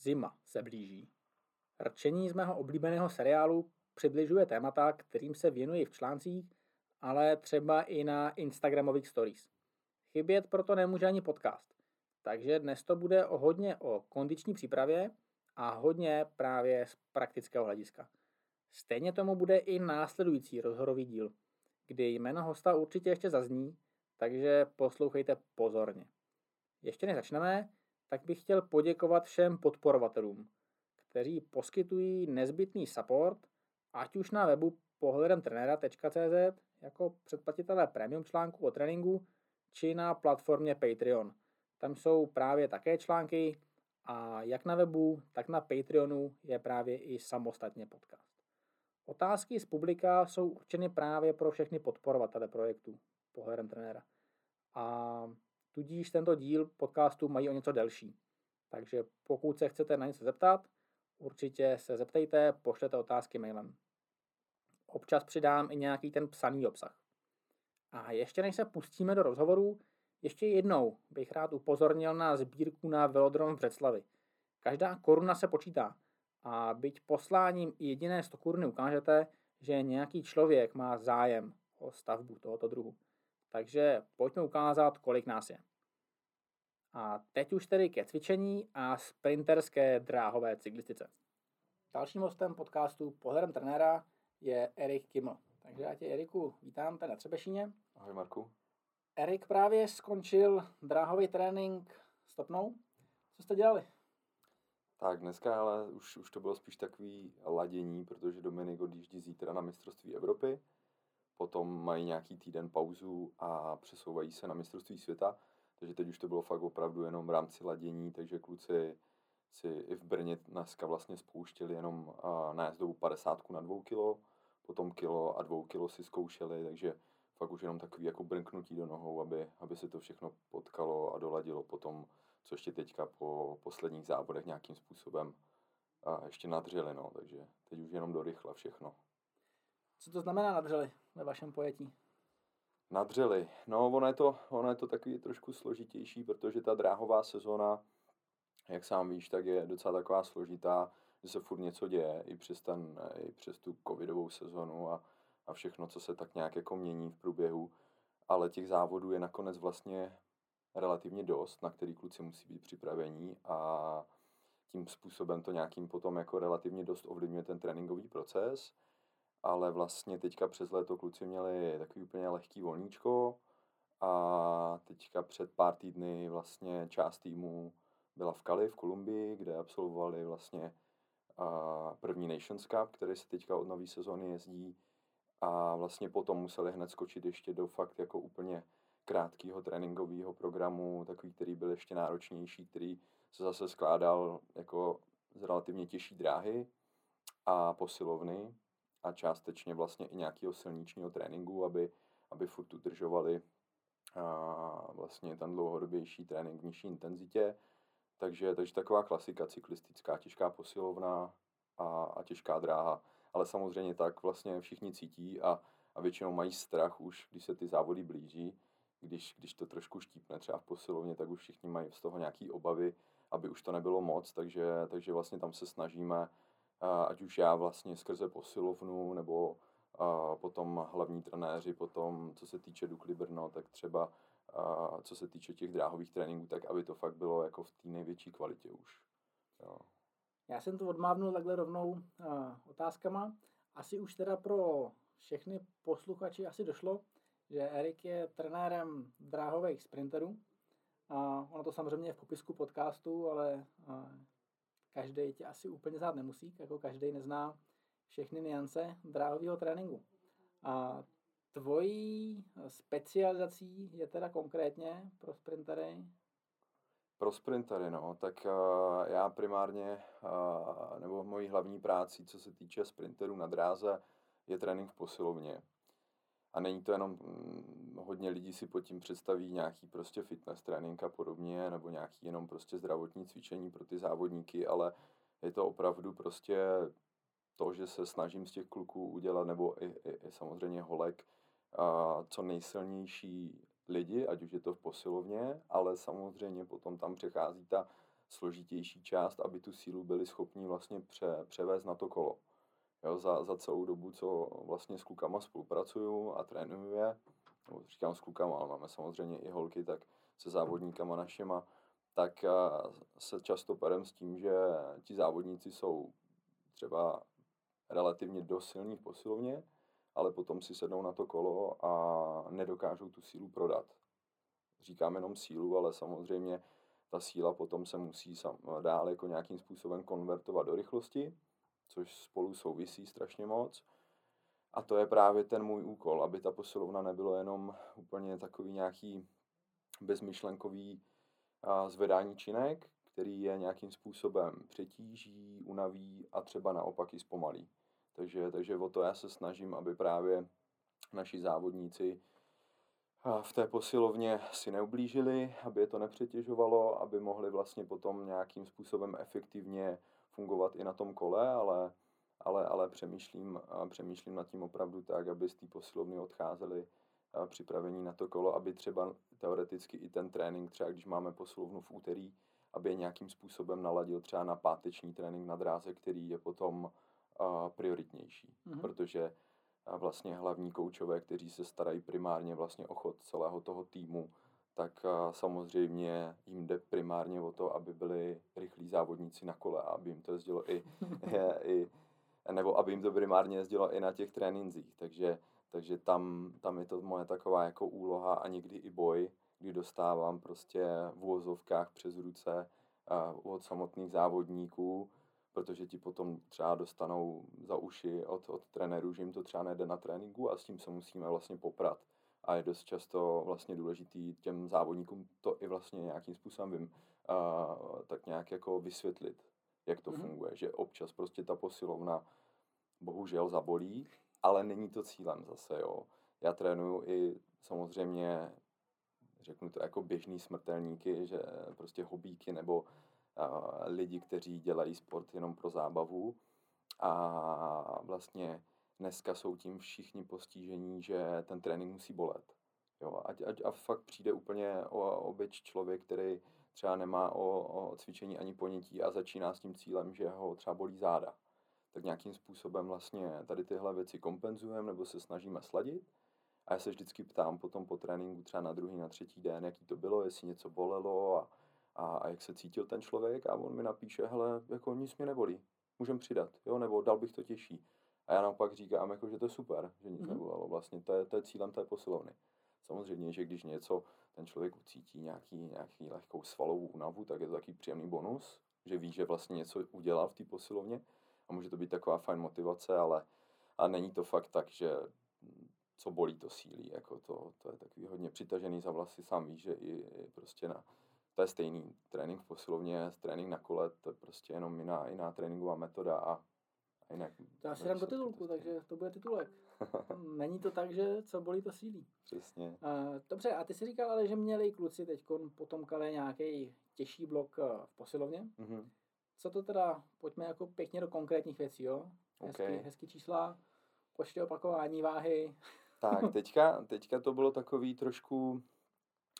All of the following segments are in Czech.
Zima se blíží. Rčení z mého oblíbeného seriálu přibližuje témata, kterým se věnuji v článcích, ale třeba i na Instagramových stories. Chybět proto nemůže ani podcast. Takže dnes to bude o hodně o kondiční přípravě a hodně právě z praktického hlediska. Stejně tomu bude i následující rozhorový díl, kdy jméno hosta určitě ještě zazní, takže poslouchejte pozorně. Ještě než začneme, tak bych chtěl poděkovat všem podporovatelům, kteří poskytují nezbytný support, ať už na webu pohledem trenera.cz jako předplatitelé premium článku o tréninku, či na platformě Patreon. Tam jsou právě také články a jak na webu, tak na Patreonu je právě i samostatně podcast. Otázky z publika jsou určeny právě pro všechny podporovatele projektu pohledem trenéra. A tudíž tento díl podcastu mají o něco delší. Takže pokud se chcete na něco zeptat, určitě se zeptejte, pošlete otázky mailem. Občas přidám i nějaký ten psaný obsah. A ještě než se pustíme do rozhovoru, ještě jednou bych rád upozornil na sbírku na Velodrom v Břeclavi. Každá koruna se počítá a byť posláním i jediné 100 koruny ukážete, že nějaký člověk má zájem o stavbu tohoto druhu. Takže pojďme ukázat, kolik nás je. A teď už tedy ke cvičení a sprinterské dráhové cyklistice. Dalším hostem podcastu Pohledem trenéra je Erik Kiml. Takže já tě, Eriku, vítám tady na Třebešíně. Ahoj, Marku. Erik právě skončil dráhový trénink stopnou. Co jste dělali? Tak dneska ale už, už to bylo spíš takový ladění, protože Dominik odjíždí zítra na mistrovství Evropy, potom mají nějaký týden pauzu a přesouvají se na mistrovství světa, takže teď už to bylo fakt opravdu jenom v rámci ladění, takže kluci si i v Brně dneska vlastně spouštěli jenom na jazdovou 50 na 2 kilo, potom kilo a 2 kilo si zkoušeli, takže fakt už jenom takový jako brnknutí do nohou, aby, aby se to všechno potkalo a doladilo potom, co ještě teďka po posledních závodech nějakým způsobem a ještě nadřeli, no, takže teď už jenom do rychla všechno. Co to znamená nadřeli ve vašem pojetí? Nadřeli. No, ono je, to, ono je to takový trošku složitější, protože ta dráhová sezóna, jak sám víš, tak je docela taková složitá, že se furt něco děje, i přes, ten, i přes tu covidovou sezonu a, a všechno, co se tak nějak jako mění v průběhu. Ale těch závodů je nakonec vlastně relativně dost, na který kluci musí být připravení a tím způsobem to nějakým potom jako relativně dost ovlivňuje ten tréninkový proces ale vlastně teďka přes léto kluci měli takový úplně lehký volníčko a teďka před pár týdny vlastně část týmu byla v Kali v Kolumbii, kde absolvovali vlastně první Nations Cup, který se teďka od nové sezóny jezdí. A vlastně potom museli hned skočit ještě do fakt jako úplně krátkého tréninkového programu, takový, který byl ještě náročnější, který se zase skládal jako z relativně těžší dráhy a posilovny, a částečně vlastně i nějakého silničního tréninku, aby, aby furt udržovali a vlastně ten dlouhodobější trénink v nižší intenzitě. Takže, takže taková klasika cyklistická, těžká posilovna a, a těžká dráha. Ale samozřejmě tak vlastně všichni cítí a, a většinou mají strach už, když se ty závody blíží. Když, když to trošku štípne třeba v posilovně, tak už všichni mají z toho nějaké obavy, aby už to nebylo moc, takže, takže vlastně tam se snažíme ať už já vlastně skrze posilovnu, nebo potom hlavní trenéři, potom co se týče Dukly Brno, tak třeba co se týče těch dráhových tréninků, tak aby to fakt bylo jako v té největší kvalitě už. Jo. Já jsem to odmávnul takhle rovnou otázkama. Asi už teda pro všechny posluchači asi došlo, že Erik je trenérem dráhových sprinterů. A ono to samozřejmě je v popisku podcastu, ale každý tě asi úplně znát nemusí, jako každý nezná všechny niance dráhového tréninku. A tvojí specializací je teda konkrétně pro sprintery? Pro sprintery, no, tak uh, já primárně, uh, nebo mojí hlavní práci, co se týče sprinterů na dráze, je trénink v posilovně. A není to jenom, hm, hodně lidí si pod tím představí nějaký prostě fitness trénink a podobně, nebo nějaký jenom prostě zdravotní cvičení pro ty závodníky, ale je to opravdu prostě to, že se snažím z těch kluků udělat, nebo i, i, i samozřejmě holek, a co nejsilnější lidi, ať už je to v posilovně, ale samozřejmě potom tam přechází ta složitější část, aby tu sílu byli schopni vlastně pře, převést na to kolo. Jo, za, za celou dobu, co vlastně s klukama spolupracuju a trénuju je, nebo říkám s klukama, ale máme samozřejmě i holky, tak se závodníkama našima, tak se často perem s tím, že ti závodníci jsou třeba relativně dost silní v posilovně, ale potom si sednou na to kolo a nedokážou tu sílu prodat. Říkám jenom sílu, ale samozřejmě ta síla potom se musí sam, dál jako nějakým způsobem konvertovat do rychlosti, což spolu souvisí strašně moc. A to je právě ten můj úkol, aby ta posilovna nebylo jenom úplně takový nějaký bezmyšlenkový zvedání činek, který je nějakým způsobem přetíží, unaví a třeba naopak i zpomalí. Takže, takže o to já se snažím, aby právě naši závodníci v té posilovně si neublížili, aby je to nepřetěžovalo, aby mohli vlastně potom nějakým způsobem efektivně fungovat i na tom kole, ale, ale, ale přemýšlím, přemýšlím nad tím opravdu tak, aby z té posilovny odcházeli připravení na to kolo, aby třeba teoreticky i ten trénink, třeba když máme posilovnu v úterý, aby je nějakým způsobem naladil třeba na páteční trénink na dráze, který je potom prioritnější, mm-hmm. protože vlastně hlavní koučové, kteří se starají primárně vlastně o chod celého toho týmu, tak uh, samozřejmě jim jde primárně o to, aby byli rychlí závodníci na kole a aby jim to jezdilo i, je, i nebo aby jim to primárně jezdilo i na těch trénincích, takže takže tam, tam je to moje taková jako úloha a někdy i boj, kdy dostávám prostě v úvozovkách přes ruce uh, od samotných závodníků, protože ti potom třeba dostanou za uši od, od trenérů, že jim to třeba nejde na tréninku a s tím se musíme vlastně poprat. A je dost často vlastně důležitý těm závodníkům to i vlastně nějakým způsobem vím, uh, tak nějak jako vysvětlit, jak to mm-hmm. funguje, že občas prostě ta posilovna bohužel zabolí, ale není to cílem zase, jo. Já trénuju i samozřejmě, řeknu to jako běžný smrtelníky, že prostě hobíky nebo a, lidi, kteří dělají sport jenom pro zábavu a vlastně dneska jsou tím všichni postižení, že ten trénink musí bolet. Jo, ať, ať a fakt přijde úplně o obyč člověk, který třeba nemá o, o cvičení ani ponětí a začíná s tím cílem, že ho třeba bolí záda tak nějakým způsobem vlastně tady tyhle věci kompenzujeme nebo se snažíme sladit. A já se vždycky ptám potom po tréninku třeba na druhý, na třetí den, jaký to bylo, jestli něco bolelo a, a, a jak se cítil ten člověk a on mi napíše, hele, jako nic mě nebolí, můžem přidat, jo, nebo dal bych to těžší. A já naopak říkám, jako, že to je super, že nic mm-hmm. nebolelo, vlastně to je, to je cílem té posilovny. Samozřejmě, že když něco ten člověk ucítí, nějaký, nějaký lehkou svalovou únavu, tak je to takový příjemný bonus, že ví, že vlastně něco udělal v té posilovně a může to být taková fajn motivace, ale a není to fakt tak, že co bolí, to sílí. Jako to, to je takový hodně přitažený za vlasy. Sám víš, že i, i prostě na, to je stejný trénink v posilovně, trénink na kole, to je prostě jenom jiná, jiná tréninková metoda a jinak. To já si dám do titulku, to takže to bude titulek. Není to tak, že co bolí, to sílí. Přesně. Uh, dobře, a ty jsi říkal ale, že měli kluci teď potom kale nějaký těžší blok eh, v posilovně. Mm-hmm co to teda, pojďme jako pěkně do konkrétních věcí, jo? Hezky, okay. hezky čísla, počty opakování, váhy. Tak, teďka, teďka to bylo takový trošku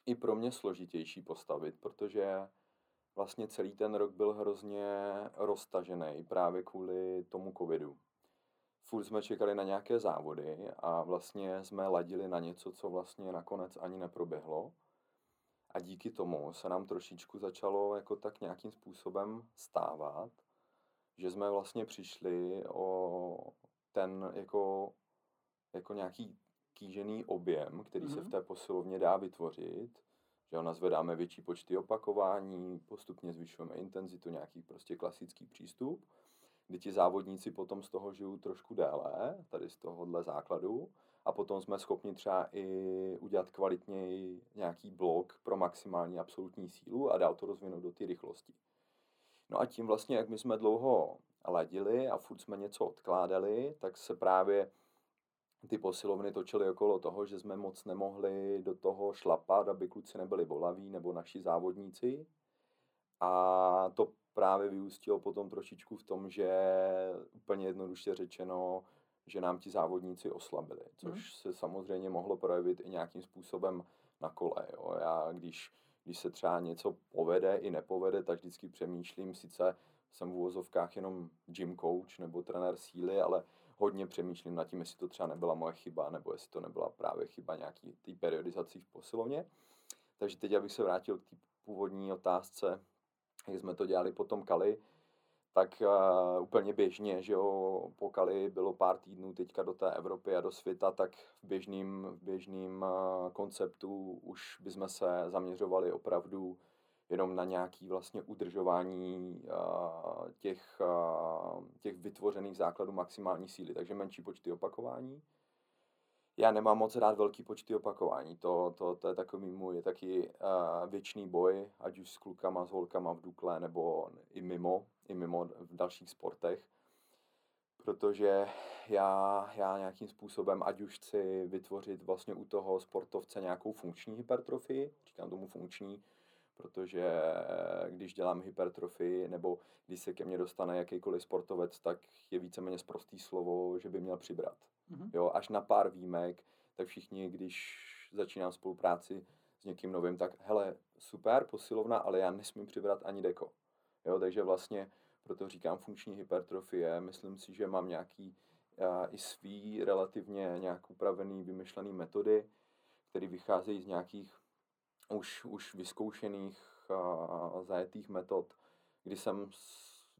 i pro mě složitější postavit, protože vlastně celý ten rok byl hrozně roztažený právě kvůli tomu covidu. Furt jsme čekali na nějaké závody a vlastně jsme ladili na něco, co vlastně nakonec ani neproběhlo. A díky tomu se nám trošičku začalo jako tak nějakým způsobem stávat, že jsme vlastně přišli o ten jako, jako nějaký kýžený objem, který mm-hmm. se v mhm. té posilovně dá vytvořit, že ho nazvedáme větší počty opakování, postupně zvyšujeme intenzitu, nějaký prostě klasický přístup, kdy ti závodníci potom z toho žijou trošku déle, tady z tohohle základu, a potom jsme schopni třeba i udělat kvalitněji nějaký blok pro maximální absolutní sílu a dál to rozvinout do té rychlosti. No a tím vlastně, jak my jsme dlouho ladili a furt jsme něco odkládali, tak se právě ty posilovny točily okolo toho, že jsme moc nemohli do toho šlapat, aby kluci nebyli bolaví nebo naši závodníci. A to právě vyústilo potom trošičku v tom, že úplně jednoduše řečeno, že nám ti závodníci oslabili, což mm. se samozřejmě mohlo projevit i nějakým způsobem na kole. Jo. Já, když, když se třeba něco povede i nepovede, tak vždycky přemýšlím, sice jsem v úvozovkách jenom gym coach nebo trenér síly, ale hodně přemýšlím nad tím, jestli to třeba nebyla moje chyba, nebo jestli to nebyla právě chyba nějaký té periodizací v posilovně. Takže teď, abych se vrátil k té původní otázce, jak jsme to dělali potom Kali, tak uh, úplně běžně, že jo, po Kali bylo pár týdnů teďka do té Evropy a do světa, tak v běžným, v běžným uh, konceptu už bychom se zaměřovali opravdu jenom na nějaký vlastně udržování uh, těch, uh, těch vytvořených základů maximální síly, takže menší počty opakování. Já nemám moc rád velký počty opakování, to, to, to je takový můj taky uh, věčný boj, ať už s klukama, s holkama v Dukle, nebo i mimo, i mimo v dalších sportech, protože já, já nějakým způsobem, ať už chci vytvořit vlastně u toho sportovce nějakou funkční hypertrofii, říkám tomu funkční, protože když dělám hypertrofii nebo když se ke mně dostane jakýkoliv sportovec, tak je víceméně zprostý slovo, že by měl přibrat. Mm-hmm. Jo, až na pár výjimek, tak všichni, když začínám spolupráci s někým novým, tak hele, super, posilovna, ale já nesmím přibrat ani deko. Jo, takže vlastně proto říkám funkční hypertrofie. Myslím si, že mám nějaký uh, i svý relativně nějak upravený, vymyšlený metody, které vycházejí z nějakých už, už vyzkoušených a zajetých metod, kdy jsem,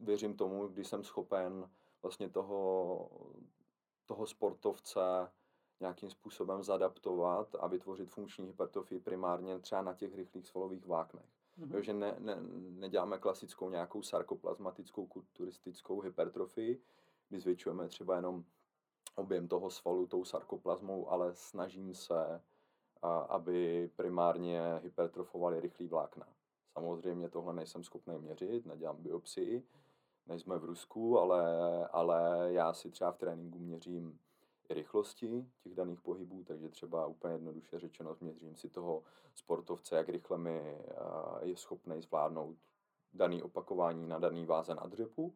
věřím tomu, kdy jsem schopen vlastně toho, toho sportovce nějakým způsobem zadaptovat a vytvořit funkční hypertrofii primárně třeba na těch rychlých svalových vláknech. Mm-hmm. Jo, že ne, ne, neděláme klasickou nějakou sarkoplazmatickou kulturistickou hypertrofii, kdy zvětšujeme třeba jenom objem toho svalu tou sarkoplazmou, ale snažím se aby primárně hypertrofovali rychlý vlákna. Samozřejmě tohle nejsem schopný měřit, nedělám biopsii, nejsme v Rusku, ale, ale já si třeba v tréninku měřím i rychlosti těch daných pohybů, takže třeba úplně jednoduše řečeno měřím si toho sportovce, jak rychle mi je schopný zvládnout daný opakování na daný váze na dřepu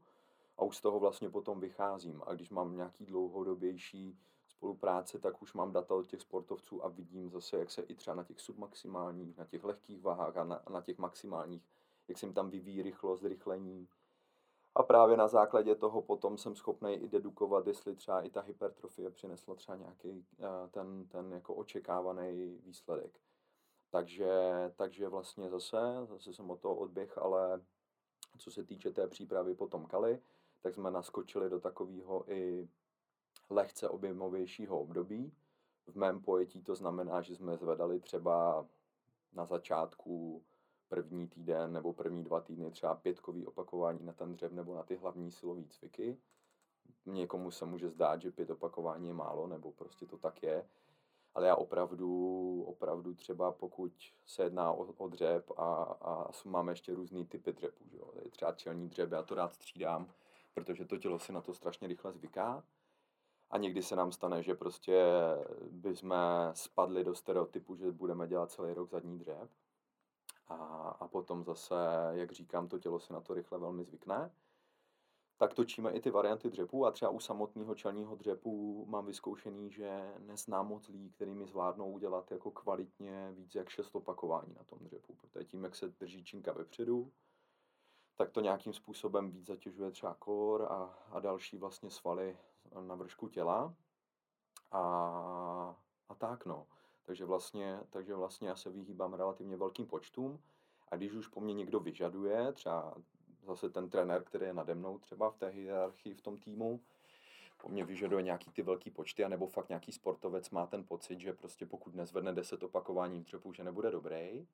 a už z toho vlastně potom vycházím. A když mám nějaký dlouhodobější spolupráce, tak už mám data od těch sportovců a vidím zase, jak se i třeba na těch submaximálních, na těch lehkých vahách a na, na těch maximálních, jak se jim tam vyvíjí rychlost, rychlení. A právě na základě toho potom jsem schopný i dedukovat, jestli třeba i ta hypertrofie přinesla třeba nějaký eh, ten, ten jako očekávaný výsledek. Takže, takže vlastně zase, zase jsem o toho odběh, ale co se týče té přípravy potom Kali, tak jsme naskočili do takového i lehce objemovějšího období. V mém pojetí to znamená, že jsme zvedali třeba na začátku první týden nebo první dva týdny třeba pětkový opakování na ten dřev nebo na ty hlavní silové cviky. Někomu se může zdát, že pět opakování je málo, nebo prostě to tak je. Ale já opravdu, opravdu třeba pokud se jedná o, o dřep a, a máme ještě různý typy dřepů, třeba čelní dřep, já to rád střídám, protože to tělo si na to strašně rychle zvyká a někdy se nám stane, že prostě bychom spadli do stereotypu, že budeme dělat celý rok zadní dřep. A, a potom zase, jak říkám, to tělo se na to rychle velmi zvykne. Tak točíme i ty varianty dřepů a třeba u samotného čelního dřepu mám vyzkoušený, že neznám moc lidí, který mi zvládnou udělat jako kvalitně víc jak šest opakování na tom dřepu. Protože tím, jak se drží činka vepředu, tak to nějakým způsobem víc zatěžuje třeba kor a, a další vlastně svaly na vršku těla. A, a tak no. Takže vlastně, takže vlastně já se vyhýbám relativně velkým počtům a když už po mně někdo vyžaduje, třeba zase ten trenér, který je nade mnou třeba v té hierarchii v tom týmu, po mně vyžaduje nějaký ty velký počty, anebo fakt nějaký sportovec má ten pocit, že prostě pokud nezvedne 10 opakování v dřepu, že nebude dobrý,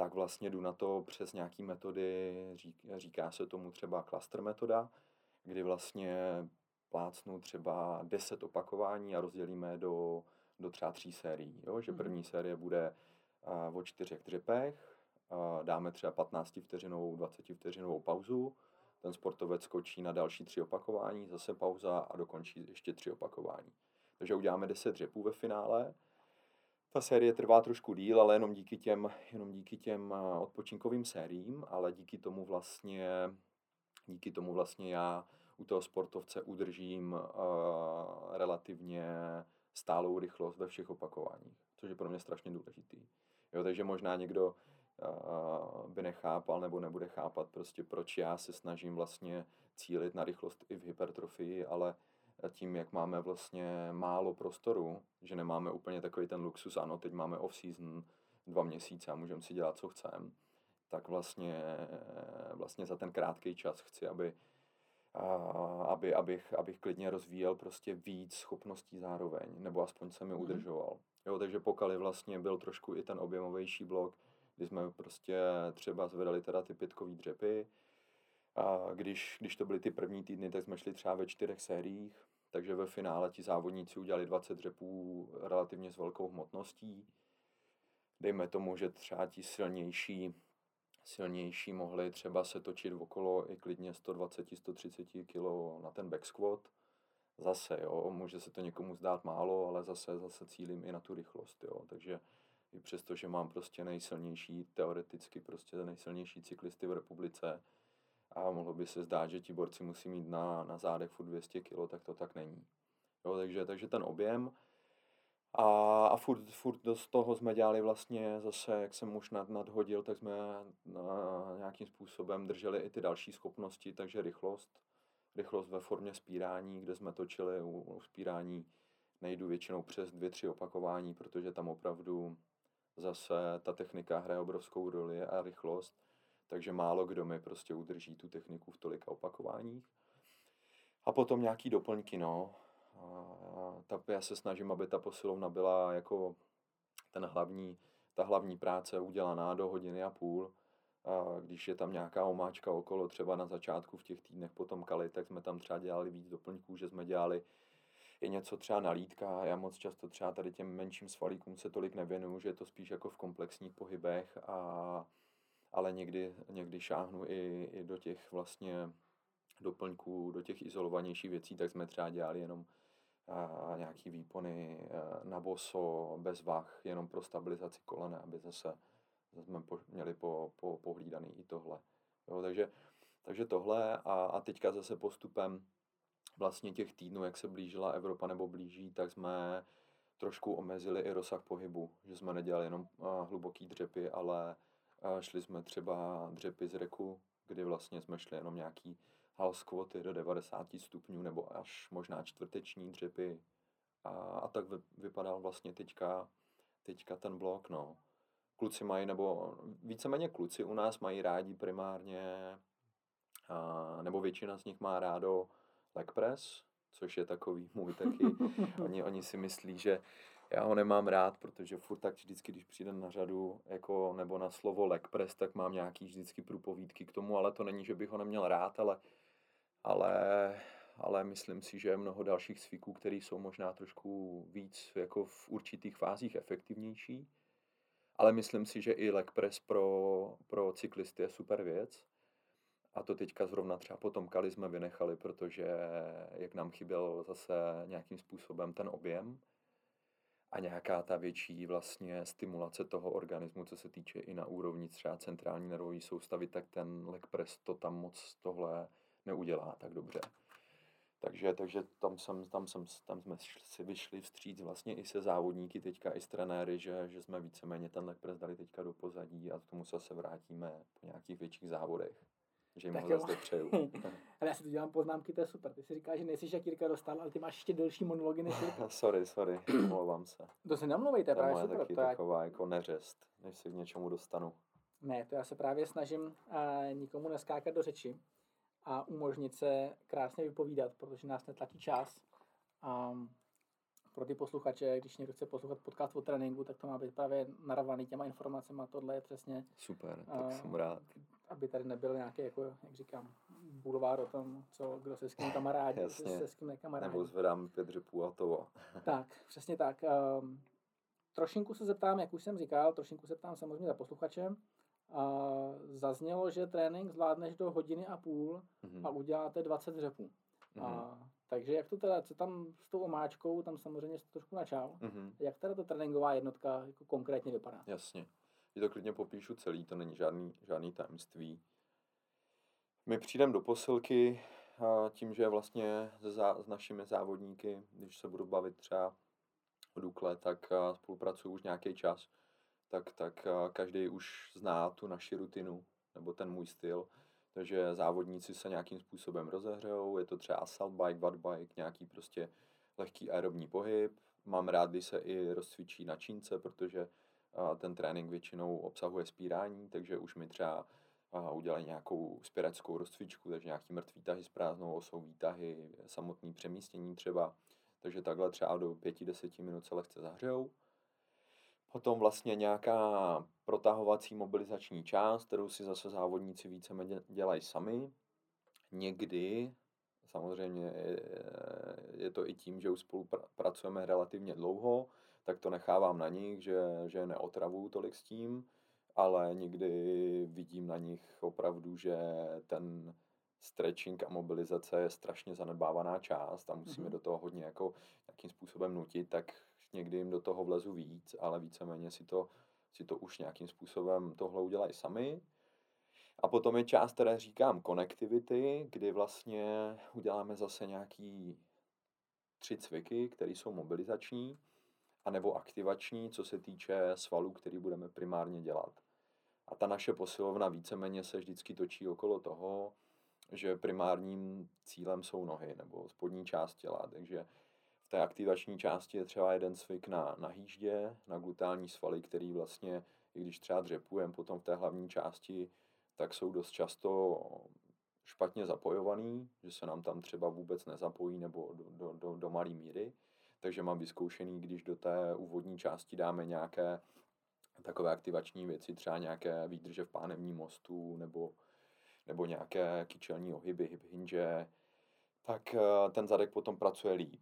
tak vlastně jdu na to přes nějaký metody, říká se tomu třeba cluster metoda, kdy vlastně plácnu třeba 10 opakování a rozdělíme do, do třeba tří sérií. Jo? Že mhm. první série bude uh, o čtyřech dřepech, uh, dáme třeba 15 vteřinovou, 20 vteřinovou pauzu, ten sportovec skočí na další tři opakování, zase pauza a dokončí ještě tři opakování. Takže uděláme 10 dřepů ve finále. Ta série trvá trošku díl, ale jenom díky těm, jenom díky těm odpočinkovým sériím, ale díky tomu vlastně, díky tomu vlastně já u toho sportovce udržím uh, relativně stálou rychlost ve všech opakováních, což je pro mě strašně důležitý. Jo, takže možná někdo by nechápal nebo nebude chápat prostě, proč já se snažím vlastně cílit na rychlost i v hypertrofii, ale tím, jak máme vlastně málo prostoru, že nemáme úplně takový ten luxus, ano, teď máme off-season, dva měsíce a můžeme si dělat, co chceme, tak vlastně, vlastně za ten krátký čas chci, aby, aby, abych, abych klidně rozvíjel prostě víc schopností zároveň, nebo aspoň se mi mhm. udržoval. Jo, takže pokali vlastně byl trošku i ten objemovější blok, kdy jsme prostě třeba zvedali teda ty pětkový dřepy, a když, když to byly ty první týdny, tak jsme šli třeba ve čtyřech sériích, takže ve finále ti závodníci udělali 20 dřepů relativně s velkou hmotností. Dejme tomu, že třeba ti silnější, silnější mohli třeba se točit okolo i klidně 120-130 kg na ten back squat. Zase, jo, může se to někomu zdát málo, ale zase, zase cílím i na tu rychlost, jo, takže i přesto, že mám prostě nejsilnější, teoreticky prostě nejsilnější cyklisty v republice, a mohlo by se zdát, že ti borci musí mít na, na zádech furt 200 kg, tak to tak není. Jo, takže, takže ten objem a, a furt, furt z toho jsme dělali vlastně zase, jak jsem už nad, nadhodil, tak jsme na, nějakým způsobem drželi i ty další schopnosti, takže rychlost, rychlost ve formě spírání, kde jsme točili u, u spírání nejdu většinou přes dvě, tři opakování, protože tam opravdu zase ta technika hraje obrovskou roli a rychlost takže málo kdo mi prostě udrží tu techniku v tolika opakováních. A potom nějaký doplňky, no. A ta, já se snažím, aby ta posilovna byla jako ten hlavní, ta hlavní práce udělaná do hodiny a půl. A když je tam nějaká omáčka okolo, třeba na začátku v těch týdnech potom kali, tak jsme tam třeba dělali víc doplňků, že jsme dělali i něco třeba na lítka. Já moc často třeba tady těm menším svalíkům se tolik nevěnuju, že je to spíš jako v komplexních pohybech a ale někdy, někdy šáhnu i, i do těch vlastně doplňků, do těch izolovanějších věcí, tak jsme třeba dělali jenom a, nějaký výpony a, na boso, bez vah, jenom pro stabilizaci kolene, aby zase, zase jsme po, měli po, po, pohlídaný i tohle. Jo, takže, takže tohle a, a teďka zase postupem vlastně těch týdnů, jak se blížila Evropa nebo blíží, tak jsme trošku omezili i rozsah pohybu, že jsme nedělali jenom hluboký dřepy, ale a šli jsme třeba dřepy z reku, kdy vlastně jsme šli jenom nějaký hal squaty do 90 stupňů nebo až možná čtvrteční dřepy. A, a tak vy, vypadal vlastně teďka, teďka ten blok, no. Kluci mají, nebo víceméně kluci u nás mají rádi primárně, a, nebo většina z nich má rádo leg press, což je takový můj taky. oni, oni si myslí, že já ho nemám rád, protože furt tak vždycky, když přijde na řadu jako, nebo na slovo leg press, tak mám nějaký vždycky průpovídky k tomu, ale to není, že bych ho neměl rád, ale, ale, ale myslím si, že je mnoho dalších cviků, které jsou možná trošku víc jako v určitých fázích efektivnější. Ale myslím si, že i leg press pro, pro cyklisty je super věc. A to teďka zrovna třeba potom Kali jsme vynechali, protože jak nám chyběl zase nějakým způsobem ten objem, a nějaká ta větší vlastně stimulace toho organismu, co se týče i na úrovni třeba centrální nervové soustavy, tak ten leg press to tam moc tohle neudělá tak dobře. Takže, takže tam, jsem, tam, jsem, tam jsme si vyšli vstříc vlastně i se závodníky teďka, i s trenéry, že, že jsme víceméně ten leg press dali teďka do pozadí a k tomu se vrátíme po nějakých větších závodech že jim ho zase přeju. ale já si tu dělám poznámky, to je super. Ty si říkáš, že nejsi jak Jirka dostal, ale ty máš ještě delší monology než Jirka. sorry, sorry, omlouvám se. To se nemluvejte, to právě super. taky to taková jako neřest, než se k něčemu dostanu. Ne, to já se právě snažím uh, nikomu neskákat do řeči a umožnit se krásně vypovídat, protože nás netlačí čas. Um, pro ty posluchače, když někdo chce poslouchat podcast o tréninku, tak to má být právě narvaný těma informacemi a tohle je přesně... Super, tak uh, jsem rád aby tady nebyl nějaký, jako, jak říkám, bulvár o tom, co, kdo se s kým kamarádí, Jasně. se s kým nekamarádí. Nebo zvedám pět řepů a to. tak, přesně tak. Um, trošinku se zeptám, jak už jsem říkal, trošinku se ptám samozřejmě za posluchačem. Uh, zaznělo, že trénink zvládneš do hodiny a půl mm-hmm. a uděláte 20 řepů. Mm-hmm. Uh, takže jak to teda, co tam s tou omáčkou, tam samozřejmě jste trošku načal, mm-hmm. jak teda ta tréninková jednotka jako konkrétně vypadá? Jasně že to klidně popíšu celý, to není žádný, žádný tajemství. My přijdeme do posilky tím, že vlastně s, s našimi závodníky, když se budu bavit třeba o Dukle, tak spolupracuju už nějaký čas. tak, tak každý už zná tu naši rutinu nebo ten můj styl. Takže závodníci se nějakým způsobem rozehřejou, je to třeba assault bike, watt bike, nějaký prostě lehký aerobní pohyb. Mám rád, když se i rozcvičí na čínce, protože ten trénink většinou obsahuje spírání, takže už mi třeba udělají nějakou spireckou rozcvičku, takže nějaký mrtvý tahy s prázdnou osou, výtahy, samotný přemístění třeba. Takže takhle třeba do 5-10 minut se lehce zahřejou. Potom vlastně nějaká protahovací mobilizační část, kterou si zase závodníci víceméně dělají sami. Někdy, samozřejmě je to i tím, že už spolu pracujeme relativně dlouho, tak to nechávám na nich, že, že neotravuju tolik s tím, ale někdy vidím na nich opravdu, že ten stretching a mobilizace je strašně zanedbávaná část a musíme mm-hmm. do toho hodně jako nějakým způsobem nutit, tak někdy jim do toho vlezu víc, ale víceméně si to, si to už nějakým způsobem tohle udělají sami. A potom je část, které říkám connectivity, kdy vlastně uděláme zase nějaký tři cviky, které jsou mobilizační, anebo aktivační, co se týče svalů, který budeme primárně dělat. A ta naše posilovna víceméně se vždycky točí okolo toho, že primárním cílem jsou nohy nebo spodní část těla, takže v té aktivační části je třeba jeden cvik na, na hýždě, na glutální svaly, který vlastně, i když třeba dřepujeme potom v té hlavní části, tak jsou dost často špatně zapojovaný, že se nám tam třeba vůbec nezapojí nebo do, do, do, do malé míry. Takže mám vyzkoušený, když do té úvodní části dáme nějaké takové aktivační věci, třeba nějaké výdrže v pánevním mostu nebo, nebo nějaké kyčelní ohyby, hip hinge, tak eh, ten zadek potom pracuje líp.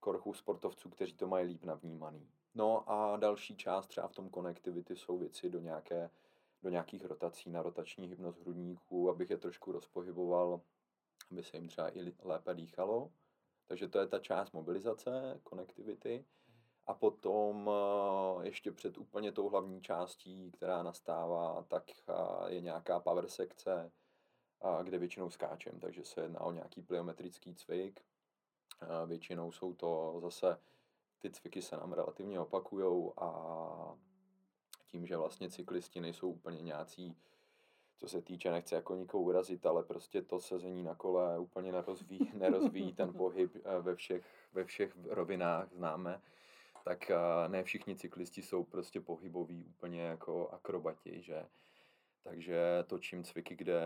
Korchu sportovců, kteří to mají líp navnímaný. No a další část třeba v tom connectivity jsou věci do, nějaké, do nějakých rotací na rotační hypnoz hrudníků, abych je trošku rozpohyboval, aby se jim třeba i lépe dýchalo. Takže to je ta část mobilizace, connectivity. A potom eh, ještě před úplně tou hlavní částí, která nastává, tak eh, je nějaká power sekce, eh, kde většinou skáčem, takže se jedná o nějaký pliometrický cvik. Většinou jsou to zase, ty cviky se nám relativně opakujou a tím, že vlastně cyklisti nejsou úplně nějací co se týče, nechci jako nikoho urazit, ale prostě to sezení na kole úplně nerozvíjí, nerozvíjí ten pohyb ve všech, ve všech rovinách, známe tak eh, ne všichni cyklisti jsou prostě pohyboví úplně jako akrobati, že takže točím cviky, kde,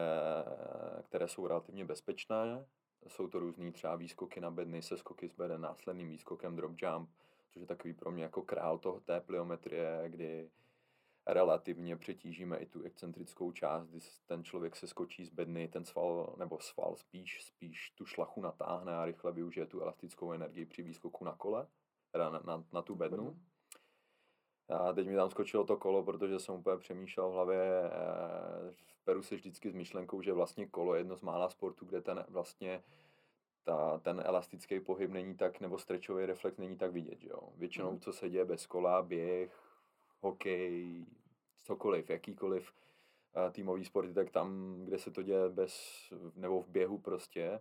které jsou relativně bezpečné. Jsou to různý třeba výskoky na bedny, se skoky z beden, následným výskokem drop jump, což je takový pro mě jako král toho, té pliometrie, kdy relativně přetížíme i tu excentrickou část, kdy ten člověk se skočí z bedny, ten sval, nebo sval spíš, spíš tu šlachu natáhne a rychle využije tu elastickou energii při výskoku na kole teda na, na, na tu bednu. A teď mi tam skočilo to kolo, protože jsem úplně přemýšlel v hlavě, eh, v Peru se vždycky s myšlenkou, že vlastně kolo je jedno z mála sportů, kde ten vlastně ta, ten elastický pohyb není tak, nebo strečový reflex není tak vidět, že jo. Většinou, mm. co se děje bez kola, běh, hokej, cokoliv, jakýkoliv uh, týmový sporty, tak tam, kde se to děje bez, nebo v běhu prostě,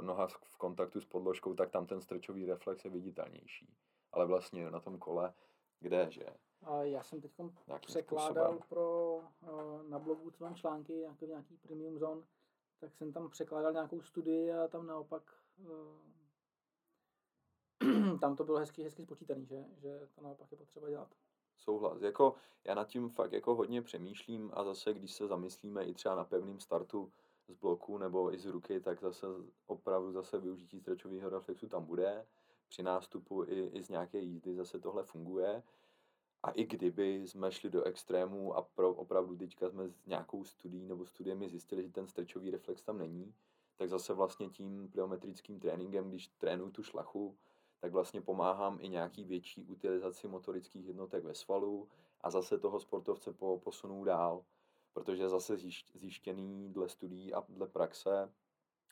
noha v kontaktu s podložkou, tak tam ten strčový reflex je viditelnější. Ale vlastně na tom kole, kde, že? A já jsem teď překládal způsobem. pro, uh, na blogu, co mám články, jako nějaký premium zone, tak jsem tam překládal nějakou studii a tam naopak tam to bylo hezky, hezky spočítaný, že, že to naopak je potřeba dělat. Souhlas. Jako, já nad tím fakt jako hodně přemýšlím a zase, když se zamyslíme i třeba na pevném startu, z bloku nebo i z ruky, tak zase opravdu zase využití strečového reflexu tam bude. Při nástupu i, i z nějaké jízdy zase tohle funguje. A i kdyby jsme šli do extrému a pro, opravdu teďka jsme s nějakou studií nebo studiemi zjistili, že ten strečový reflex tam není, tak zase vlastně tím pliometrickým tréninkem, když trénuju tu šlachu, tak vlastně pomáhám i nějaký větší utilizaci motorických jednotek ve svalu a zase toho sportovce po, posunu dál protože zase zjištěný dle studií a dle praxe,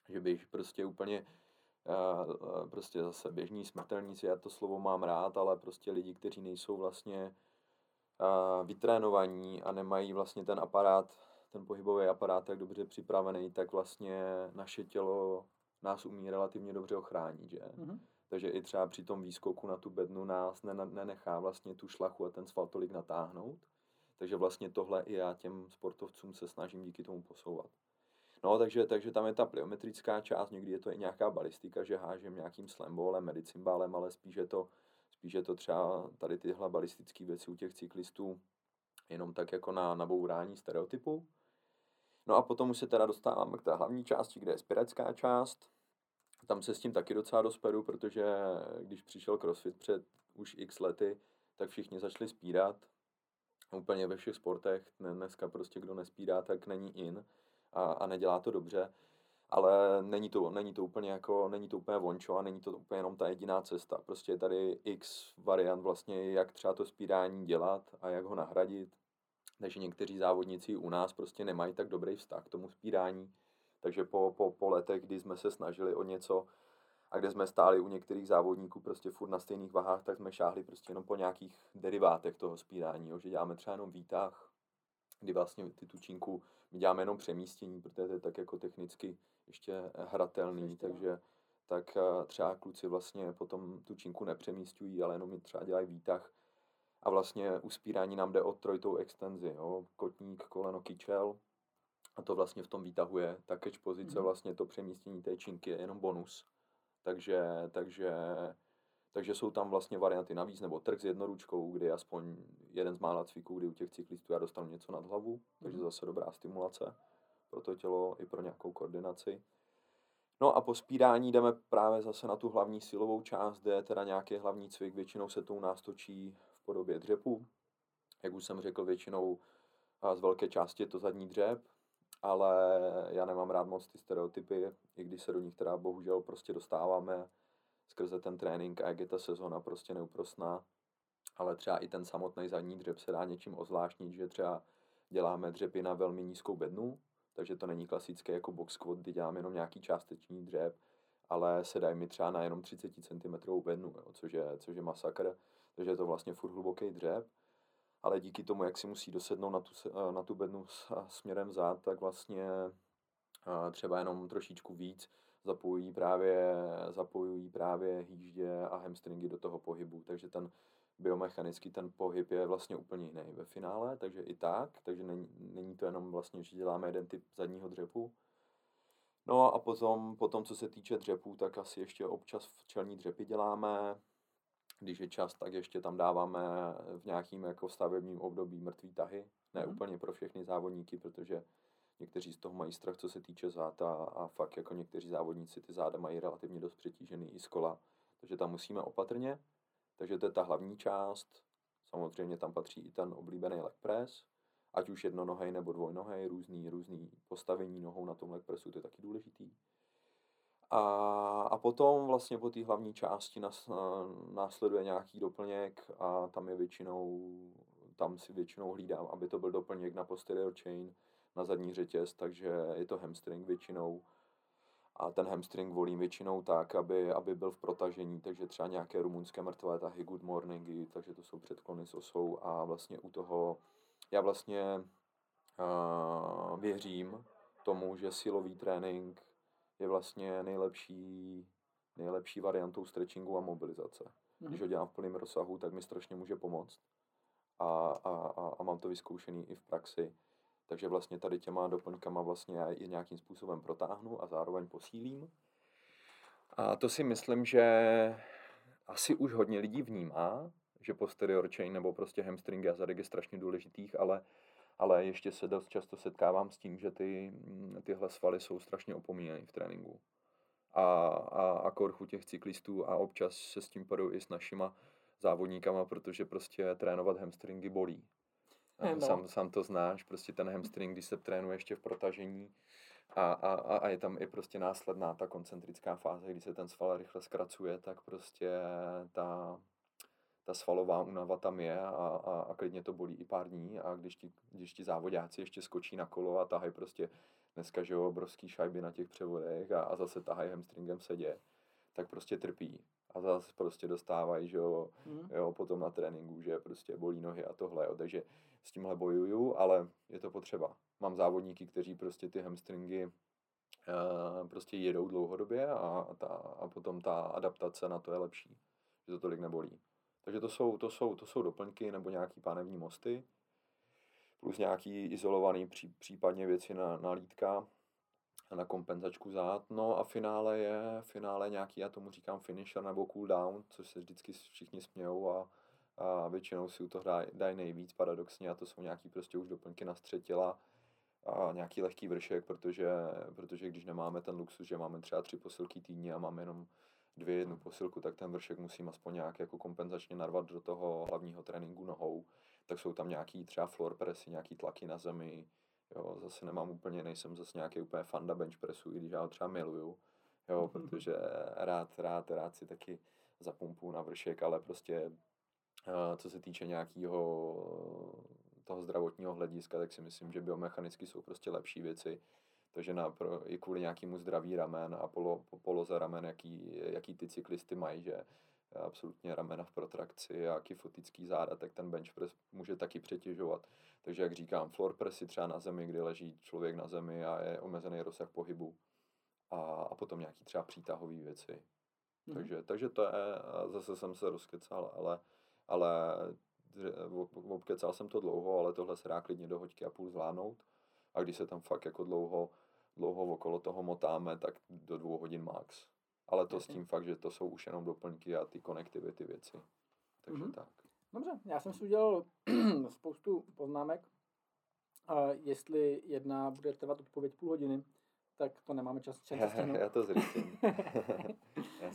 že bych prostě úplně eh, prostě zase běžní smrtelníci, já to slovo mám rád, ale prostě lidi, kteří nejsou vlastně eh, vytrénovaní a nemají vlastně ten aparát, ten pohybový aparát tak dobře připravený, tak vlastně naše tělo nás umí relativně dobře ochránit, že? Mm-hmm. Takže i třeba při tom výskoku na tu bednu nás nenechá vlastně tu šlachu a ten sval tolik natáhnout Takže vlastně tohle i já těm sportovcům se snažím díky tomu posouvat. No, takže, takže tam je ta pliometrická část, někdy je to i nějaká balistika, že hážem nějakým slambólem, medicimbálem, ale spíš je to, spíš je to třeba tady tyhle balistické věci u těch cyklistů, jenom tak jako na nabourání stereotypu. No a potom už se teda dostáváme k té hlavní části, kde je spirecká část. Tam se s tím taky docela dosperu, protože když přišel CrossFit před už x lety, tak všichni začali spírat. Úplně ve všech sportech. Dneska prostě kdo nespírá, tak není in a, a nedělá to dobře. Ale není to, není to úplně jako, není to úplně vončo a není to úplně jenom ta jediná cesta. Prostě je tady x variant vlastně, jak třeba to spírání dělat a jak ho nahradit. Takže někteří závodníci u nás prostě nemají tak dobrý vztah k tomu spírání. Takže po, po, po letech, kdy jsme se snažili o něco a kde jsme stáli u některých závodníků prostě furt na stejných vahách, tak jsme šáhli prostě jenom po nějakých derivátech toho spírání, jo, že děláme třeba jenom výtah, kdy vlastně ty tučinku my děláme jenom přemístění, protože to je tak jako technicky ještě hratelný, takže tak eh, třeba kluci vlastně potom tučinku nepřemístují, ale jenom třeba dělají výtah a vlastně u spírání nám jde o trojitou extenzi, jo? kotník, koleno, kyčel a to vlastně v tom výtahu je. Ta catch pozice, mm. vlastně to přemístění té činky je jenom bonus. Takže, takže, takže jsou tam vlastně varianty navíc, nebo trh s jednoručkou, kdy aspoň jeden z mála cviků, kdy u těch cyklistů já dostanu něco nad hlavu, mm. takže mhm. zase dobrá stimulace pro to tělo i pro nějakou koordinaci. No a po spírání jdeme právě zase na tu hlavní silovou část, kde je teda nějaký hlavní cvik, většinou se to u nás točí v podobě dřepu. Jak už jsem řekl, většinou z velké části je to zadní dřep, ale já nemám rád moc ty stereotypy, i když se do nich teda bohužel prostě dostáváme skrze ten trénink a jak je ta sezona prostě neúprostná. Ale třeba i ten samotný zadní dřep se dá něčím ozvláštnit, že třeba děláme dřepy na velmi nízkou bednu, takže to není klasické jako box squat, kdy děláme jenom nějaký částečný dřep, ale se dají mi třeba na jenom 30 cm bednu, jo, což, je, což je masakr, takže je to vlastně furt hluboký dřep ale díky tomu, jak si musí dosednout na tu, eh, na tu bednu směrem zad, tak vlastně eh, třeba jenom trošičku víc zapojují právě, zapojují právě hýždě a hamstringy do toho pohybu, takže ten biomechanický ten pohyb je vlastně úplně jiný ve finále, takže i tak, takže není, není to jenom vlastně, že děláme jeden typ zadního dřepu. No a potom, potom, co se týče dřepů, tak asi ještě občas v čelní dřepy děláme, když je čas, tak ještě tam dáváme v nějakým jako stavebním období mrtvý tahy. Ne mm. úplně pro všechny závodníky, protože někteří z toho mají strach, co se týče záda a fakt jako někteří závodníci ty záda mají relativně dost přetížený i z kola. Takže tam musíme opatrně. Takže to je ta hlavní část. Samozřejmě tam patří i ten oblíbený leg press, ať už jednonohej nebo dvojnohej, různý, různý postavení nohou na tom leg pressu, to je taky důležitý. A, a potom vlastně po té hlavní části nas, následuje nějaký doplněk a tam je většinou, tam si většinou hlídám, aby to byl doplněk na posterior chain, na zadní řetěz, takže je to hamstring většinou. A ten hamstring volím většinou tak, aby, aby byl v protažení, takže třeba nějaké rumunské mrtvé tahy, good morningy, takže to jsou předklony s osou a vlastně u toho já vlastně uh, věřím tomu, že silový trénink je vlastně nejlepší, nejlepší variantou stretchingu a mobilizace. Mm-hmm. Když ho dělám v plném rozsahu, tak mi strašně může pomoct. A, a, a, a mám to vyzkoušený i v praxi. Takže vlastně tady těma doplňkama vlastně já i nějakým způsobem protáhnu a zároveň posílím. A to si myslím, že asi už hodně lidí vnímá, že posterior chain nebo prostě hamstringy a zadek je strašně důležitých, ale ale ještě se dost často setkávám s tím, že ty, mm, tyhle svaly jsou strašně opomíjeny v tréninku. A, a, a korchu těch cyklistů a občas se s tím padou i s našima závodníkama, protože prostě trénovat hamstringy bolí. No. Sám, sám to znáš, prostě ten hamstring, když se trénuje ještě v protažení a, a, a je tam i prostě následná ta koncentrická fáze, kdy se ten sval rychle zkracuje, tak prostě ta, ta svalová únava tam je a, a, a klidně to bolí i pár dní a když ti, když ti závodáci ještě skočí na kolo a tahají prostě dneska, že jo, obrovský šajby na těch převodech a, a zase tahají hamstringem sedě, tak prostě trpí a zase prostě dostávají, že jo, mm. jo, potom na tréninku, že prostě bolí nohy a tohle, jo, takže s tímhle bojuju, ale je to potřeba. Mám závodníky, kteří prostě ty hamstringy uh, prostě jedou dlouhodobě a, ta, a potom ta adaptace na to je lepší, že to tolik nebolí. Takže to jsou, to jsou, to jsou doplňky nebo nějaký pánevní mosty. plus nějaký izolovaný pří, případně věci na, na lítka na kompenzačku zád. No a finále je, finále nějaký, já tomu říkám finisher nebo cooldown, což se vždycky všichni smějou a, a většinou si u toho dají daj nejvíc paradoxně a to jsou nějaký prostě už doplňky na střed těla a nějaký lehký vršek, protože, protože když nemáme ten luxus, že máme třeba tři posilky týdně a máme jenom dvě jednu posilku, tak ten vršek musím aspoň nějak jako kompenzačně narvat do toho hlavního tréninku nohou, tak jsou tam nějaký třeba floor pressy, nějaký tlaky na zemi, Jo, zase nemám úplně, nejsem zase nějaký úplně fanda bench pressu, i když já ho třeba miluju, jo, mhm. protože rád, rád, rád si taky zapumpu na vršek, ale prostě eh, co se týče nějakého toho zdravotního hlediska, tak si myslím, že biomechanicky jsou prostě lepší věci. Takže na, pro, i kvůli nějakému zdraví ramen a polo, poloze ramen, jaký, jaký ty cyklisty mají, že absolutně ramena v protrakci a kyfotický záda, tak ten bench press může taky přetěžovat. Takže jak říkám, floor pressy třeba na zemi, kdy leží člověk na zemi a je omezený rozsah pohybu a, a potom nějaký třeba přítahové věci. Mm. Takže, takže to je, zase jsem se rozkecal, ale, ale obkecal jsem to dlouho, ale tohle se dá klidně do hoďky a půl zvládnout. A když se tam fakt jako dlouho, dlouho okolo toho motáme, tak do dvou hodin max. Ale to Jasně. s tím fakt, že to jsou už jenom doplňky a ty konektivity věci. Takže mm-hmm. tak. Dobře, já jsem si udělal spoustu poznámek. A jestli jedna bude trvat odpověď půl hodiny, tak to nemáme čas, čas já, to zrychlím.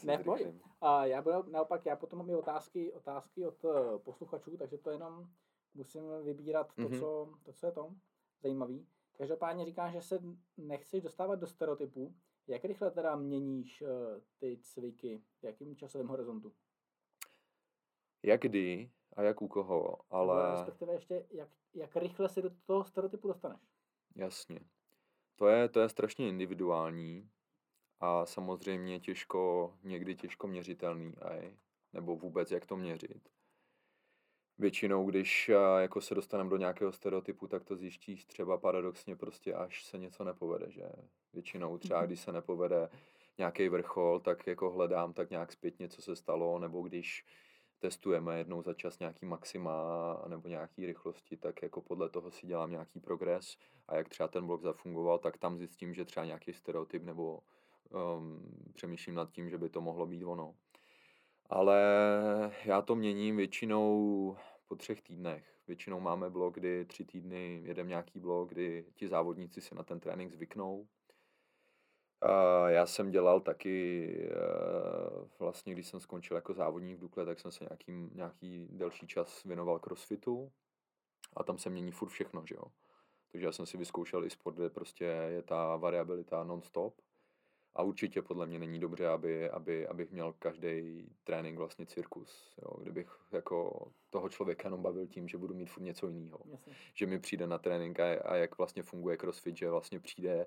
ne, zrychlím. A já budu, naopak, já potom mám i otázky, otázky od uh, posluchačů, takže to jenom musím vybírat to, mm-hmm. co, to, co je to zajímavý. Každopádně říkáš, že se nechceš dostávat do stereotypů. Jak rychle teda měníš uh, ty cviky? V jakým časovém horizontu? Jak kdy a jak u koho, ale... respektive ještě, jak, jak rychle si do toho stereotypu dostaneš? Jasně. To je, to je strašně individuální a samozřejmě těžko, někdy těžko měřitelný, aj, nebo vůbec jak to měřit. Většinou, když jako se dostaneme do nějakého stereotypu, tak to zjištíš třeba paradoxně prostě, až se něco nepovede, že? Většinou třeba, mhm. když se nepovede nějaký vrchol, tak jako hledám tak nějak zpětně, co se stalo, nebo když testujeme jednou za čas nějaký maxima nebo nějaký rychlosti, tak jako podle toho si dělám nějaký progres a jak třeba ten blok zafungoval, tak tam zjistím, že třeba nějaký stereotyp nebo um, přemýšlím nad tím, že by to mohlo být ono. Ale já to měním většinou po třech týdnech. Většinou máme blok, kdy tři týdny jedeme nějaký blok, kdy ti závodníci si na ten trénink zvyknou já jsem dělal taky, eh, vlastně když jsem skončil jako závodník v Dukle, tak jsem se nějaký, nějaký delší čas věnoval crossfitu a tam se mění furt všechno, že jo. Takže já jsem si vyzkoušel i sport, kde prostě je ta variabilita non-stop. A určitě podle mě není dobře, aby, aby, abych měl každý trénink vlastně cirkus. Jo? Kdybych jako toho člověka jenom bavil tím, že budu mít furt něco jiného. Že mi přijde na trénink a, a jak vlastně funguje crossfit, že vlastně přijde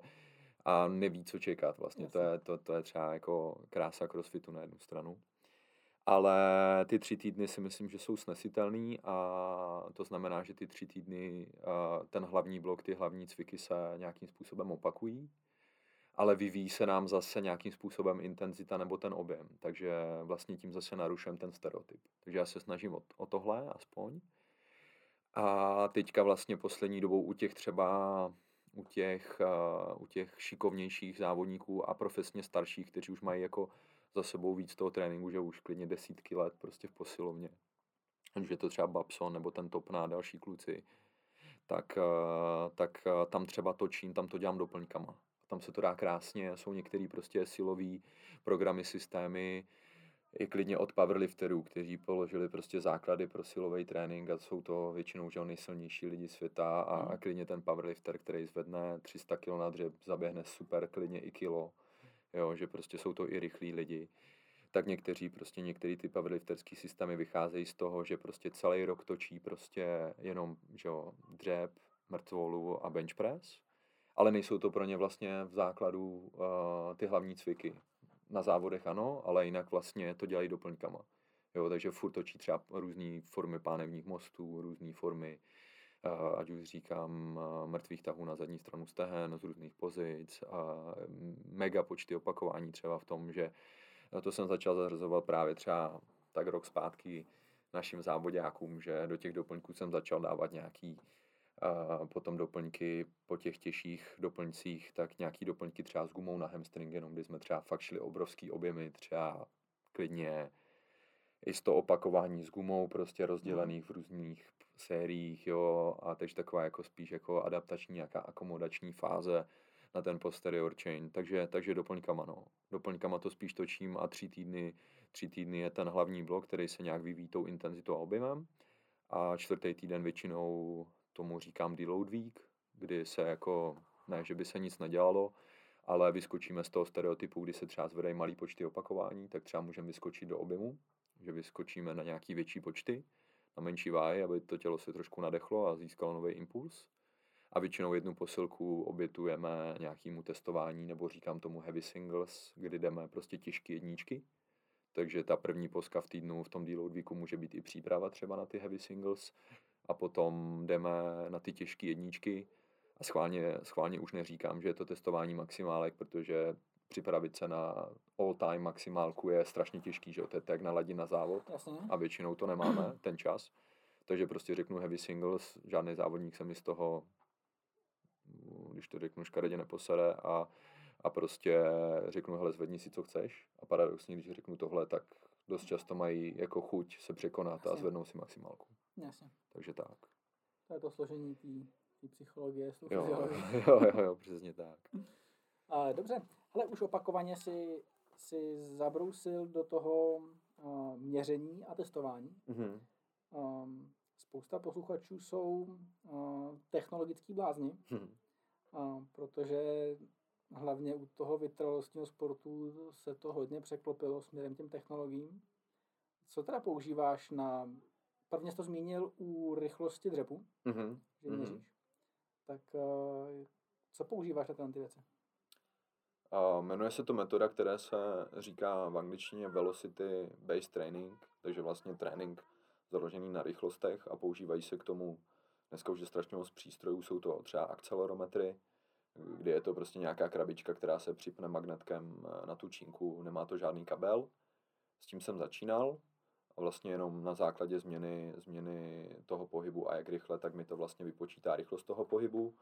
a neví, co čekat vlastně. To je, to, to je třeba jako krása crossfitu na jednu stranu. Ale ty tři týdny si myslím, že jsou snesitelný a to znamená, že ty tři týdny ten hlavní blok, ty hlavní cviky se nějakým způsobem opakují, ale vyvíjí se nám zase nějakým způsobem intenzita nebo ten objem, takže vlastně tím zase narušem ten stereotyp. Takže já se snažím o, o tohle aspoň. A teďka vlastně poslední dobou u těch třeba u těch, uh, u těch šikovnějších závodníků a profesně starších, kteří už mají jako za sebou víc toho tréninku, že už klidně desítky let prostě v posilovně. Ať je to třeba Babson nebo ten Topná další kluci, tak, uh, tak uh, tam třeba točím, tam to dělám doplňkama. Tam se to dá krásně, jsou některé prostě silový programy, systémy, i klidně od powerlifterů, kteří položili prostě základy pro silový trénink a jsou to většinou že nejsilnější lidi světa a, a klidně ten powerlifter, který zvedne 300 kg na dřeb, zaběhne super klidně i kilo, jo, že prostě jsou to i rychlí lidi. Tak někteří prostě některý ty powerlifterský systémy vycházejí z toho, že prostě celý rok točí prostě jenom že jo, dřep, mrtvolu a bench press, ale nejsou to pro ně vlastně v základu uh, ty hlavní cviky na závodech ano, ale jinak vlastně to dělají doplňkama. Jo, takže furt točí třeba různé formy pánevních mostů, různé formy, ať už říkám mrtvých tahů na zadní stranu stehen z různých pozic, a mega počty opakování třeba v tom, že to jsem začal zařazovat právě třeba tak rok zpátky našim závodňákům, že do těch doplňků jsem začal dávat nějaký A potom doplňky po těch těžších doplňcích, tak nějaký doplňky třeba s gumou na hamstring, jenom kdy jsme třeba fakt šli obrovský objemy, třeba klidně i z to opakování s gumou, prostě rozdělených v různých sériích, jo, a takže taková jako spíš jako adaptační, nějaká akomodační fáze na ten posterior chain, takže, takže doplňkama, no. Doplňkama to spíš točím a tři týdny, tři týdny je ten hlavní blok, který se nějak vyvíjí tou intenzitou a objemem. A čtvrtý týden většinou tomu říkám deload week, kdy se jako, ne, že by se nic nedělalo, ale vyskočíme z toho stereotypu, kdy se třeba zvedají malý počty opakování, tak třeba můžeme vyskočit do objemu, že vyskočíme na nějaký větší počty, na menší váhy, aby to tělo se trošku nadechlo a získalo nový impuls. A většinou jednu posilku obětujeme nějakému testování, nebo říkám tomu heavy singles, kdy jdeme prostě těžké jedničky. Takže ta první poska v týdnu v tom deload weeku může být i příprava třeba na ty heavy singles a potom jdeme na ty těžké jedničky a schválně, schválně už neříkám, že je to testování maximálek, protože připravit se na all time maximálku je strašně těžký, že jo? to je tak naladit na závod Jasně. a většinou to nemáme, ten čas. Takže prostě řeknu heavy singles, žádný závodník se mi z toho, když to řeknu škaredě, neposere a, a prostě řeknu, hele, zvedni si, co chceš. A paradoxně, když řeknu tohle, tak dost často mají jako chuť se překonat a Jasně. zvednou si maximálku. Jasně. Takže tak. To je to složení té psychologie, Jo, jo, jo, jo, přesně tak. A, dobře, ale už opakovaně si, si zabrousil do toho uh, měření a testování. Mhm. Um, spousta posluchačů jsou uh, technologický blázni, Mhm. uh, protože hlavně u toho vytrvalostního sportu se to hodně překlopilo směrem těm technologiím. Co teda používáš na, prvně jsi to zmínil u rychlosti dřepu, Mhm. že Mhm. měříš, tak uh, co používáš na tyhle ty věci? A jmenuje se to metoda, která se říká v angličtině Velocity Based Training, takže vlastně trénink založený na rychlostech a používají se k tomu, dneska už je strašně moc přístrojů, jsou to třeba akcelerometry, kdy je to prostě nějaká krabička, která se připne magnetkem eh, na tu čínku, nemá to žádný kabel. S tím jsem začínal a vlastně jenom na základě změny, změny toho pohybu a jak rychle, tak mi to vlastně vypočítá rychlost toho pohybu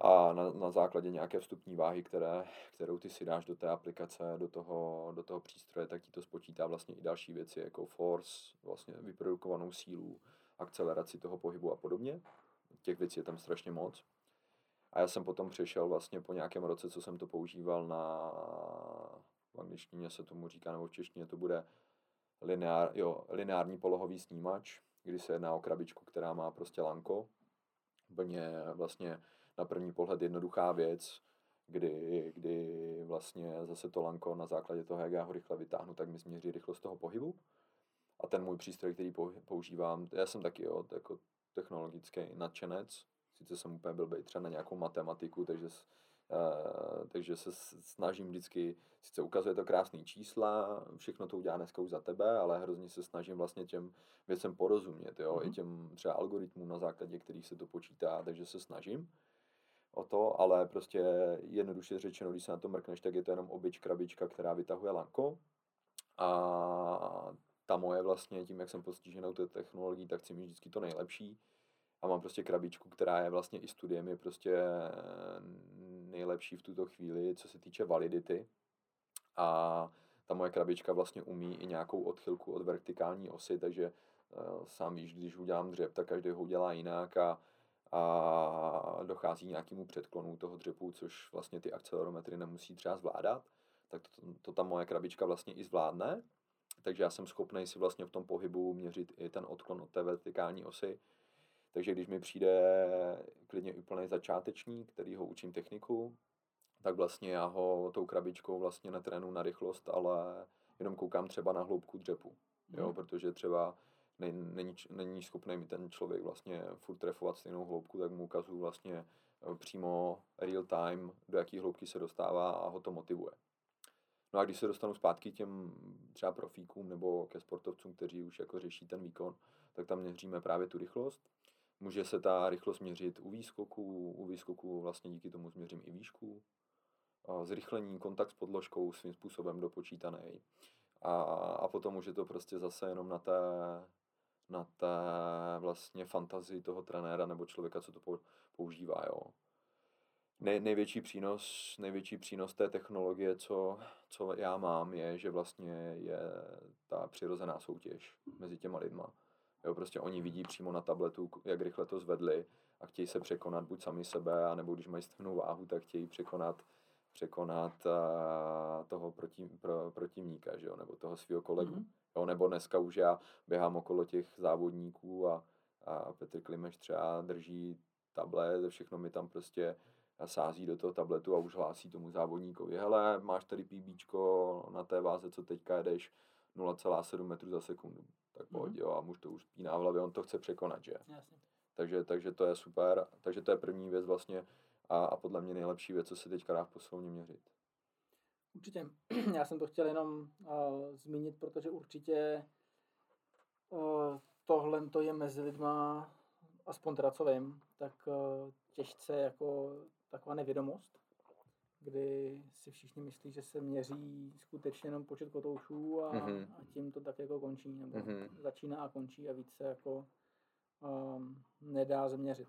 a na, na základě nějaké vstupní váhy, které, kterou ty si dáš do té aplikace, do toho, do toho přístroje, tak ti to spočítá vlastně i další věci, jako force, vlastně vyprodukovanou sílu, akceleraci toho pohybu a podobně. Těch věcí je tam strašně moc. A já jsem potom přešel vlastně po nějakém roce, co jsem to používal na, v angličtině se tomu říká, nebo v češtině to bude lineár, jo, lineární polohový snímač, kdy se jedná o krabičku, která má prostě lanko. Úplně vlastně na první pohled jednoduchá věc, kdy, kdy vlastně zase to lanko na základě toho, jak já ho rychle vytáhnu, tak mi změří rychlost toho pohybu. A ten můj přístroj, který pou- používám, já jsem taky jo, jako technologický nadšenec, sice jsem úplně byl třeba na nějakou matematiku, takže, takže se snažím vždycky, sice ukazuje to krásný čísla, všechno to udělá dneska už za tebe, ale hrozně se snažím vlastně těm věcem porozumět, jo, i Mhm. těm třeba algoritmům, na základě kterých se to počítá, takže se snažím o to, ale prostě jednoduše řečeno, když se na to mrkneš, tak je to jenom obyč krabička, která vytahuje lanko. A ta moje vlastně, tím jak jsem postiženou té technologií, tak chci mít vždycky to nejlepší. A mám prostě krabičku, která je vlastně i studiem je prostě nejlepší v tuto chvíli, co se týče validity. A ta moje krabička vlastně umí i nějakou odchylku od vertikální osy, takže uh, sám víš, když udělám dřep, tak každý ho udělá jinak a, a dochází nějakému předklonu toho dřepu, což vlastně ty akcelerometry nemusí třeba zvládat, tak to, to ta moje krabička vlastně i zvládne. Takže já jsem schopný si vlastně v tom pohybu měřit i ten odklon od té vertikální osy. Takže když mi přijde klidně úplný začátečník, který ho učím techniku, tak vlastně já ho tou krabičkou vlastně netrénu na rychlost, ale jenom koukám třeba na hloubku dřepu. Jo, Mhm. protože třeba není, není, schopný mi ten člověk vlastně furt trefovat stejnou hloubku, tak mu ukazuju vlastně eh, přímo real time, do jaký hloubky se dostává a ho to motivuje. No a když se dostanu zpátky k těm třeba profíkům nebo ke sportovcům, kteří už jako řeší ten výkon, tak tam měříme právě tu rychlost. Může se ta rychlost měřit u výskoku, u výskoku vlastně díky tomu změřím i výšku. Zrychlení, kontakt s podložkou svým způsobem dopočítaný. A, a potom už je to prostě zase jenom na té, na té vlastně fantazii toho trenéra nebo člověka, co to používá, jo. Nej, největší přínos, největší přínos té technologie, co, co já mám, je, že vlastně je ta přirozená soutěž mezi těma lidma. Jo, prostě oni vidí přímo na tabletu, jak rychle to zvedli a chtějí se překonat buď sami sebe, anebo když mají stejnou váhu, tak chtějí překonat překonat uh, toho proti, pro, protivníka, že jo, nebo toho svého kolegu. Mm-hmm. Jo, nebo dneska už já běhám okolo těch závodníků a, a Petr Klimeš třeba drží tablet, všechno mi tam prostě sází do toho tabletu a už hlásí tomu závodníkovi, hele, máš tady PBčko na té váze, co teďka jedeš 0,7 metru za sekundu, tak pojď, mm-hmm. jo, a muž to už spíná v hlavě, on to chce překonat, že? Jasně. Takže, takže to je super, takže to je první věc vlastně a, a podle mě nejlepší věc, co se teďka dá v posilovně měřit. Určitě. Já jsem to chtěl jenom uh, zmínit, protože určitě uh, tohle to je mezi lidma, aspoň teda co vím, tak uh, těžce jako taková nevědomost, kdy si všichni myslí, že se měří skutečně jenom počet kotoušů a, mm-hmm. a tím to tak jako končí, nebo mm-hmm. začíná a končí a víc se jako um, nedá změřit.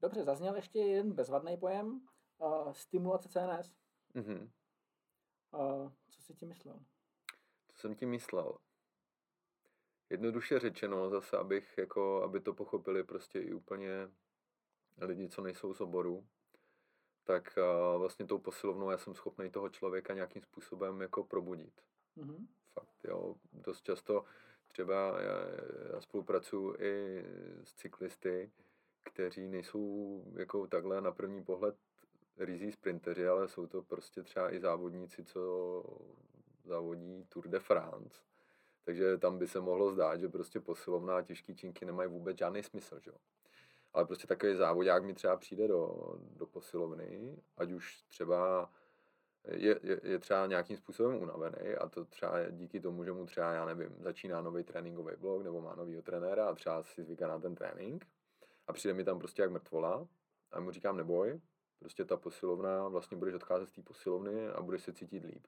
Dobře, zazněl ještě jeden bezvadný pojem, uh, stimulace CNS. Mm-hmm. Uh, co jsi tím myslel? Co jsem tím myslel? Jednoduše řečeno, zase abych, jako, aby to pochopili prostě i úplně lidi, co nejsou z oboru, tak uh, vlastně tou posilovnou já jsem schopný toho člověka nějakým způsobem jako probudit. Mm-hmm. Fakt, jo. Dost často třeba já, já spolupracuji i s cyklisty, kteří nejsou jako takhle na první pohled rizí sprinteři, ale jsou to prostě třeba i závodníci, co závodí Tour de France. Takže tam by se mohlo zdát, že prostě posilovná a těžký činky nemají vůbec žádný smysl, že jo. Ale prostě takový závodák mi třeba přijde do, do posilovny, ať už třeba je, je, je třeba nějakým způsobem unavený a to třeba díky tomu, že mu třeba, já nevím, začíná nový tréninkový blok nebo má novýho trenéra a třeba si zvyká na ten trénink a přijde mi tam prostě jak mrtvola a mu říkám neboj, prostě ta posilovna, vlastně budeš odcházet z té posilovny a budeš se cítit líp.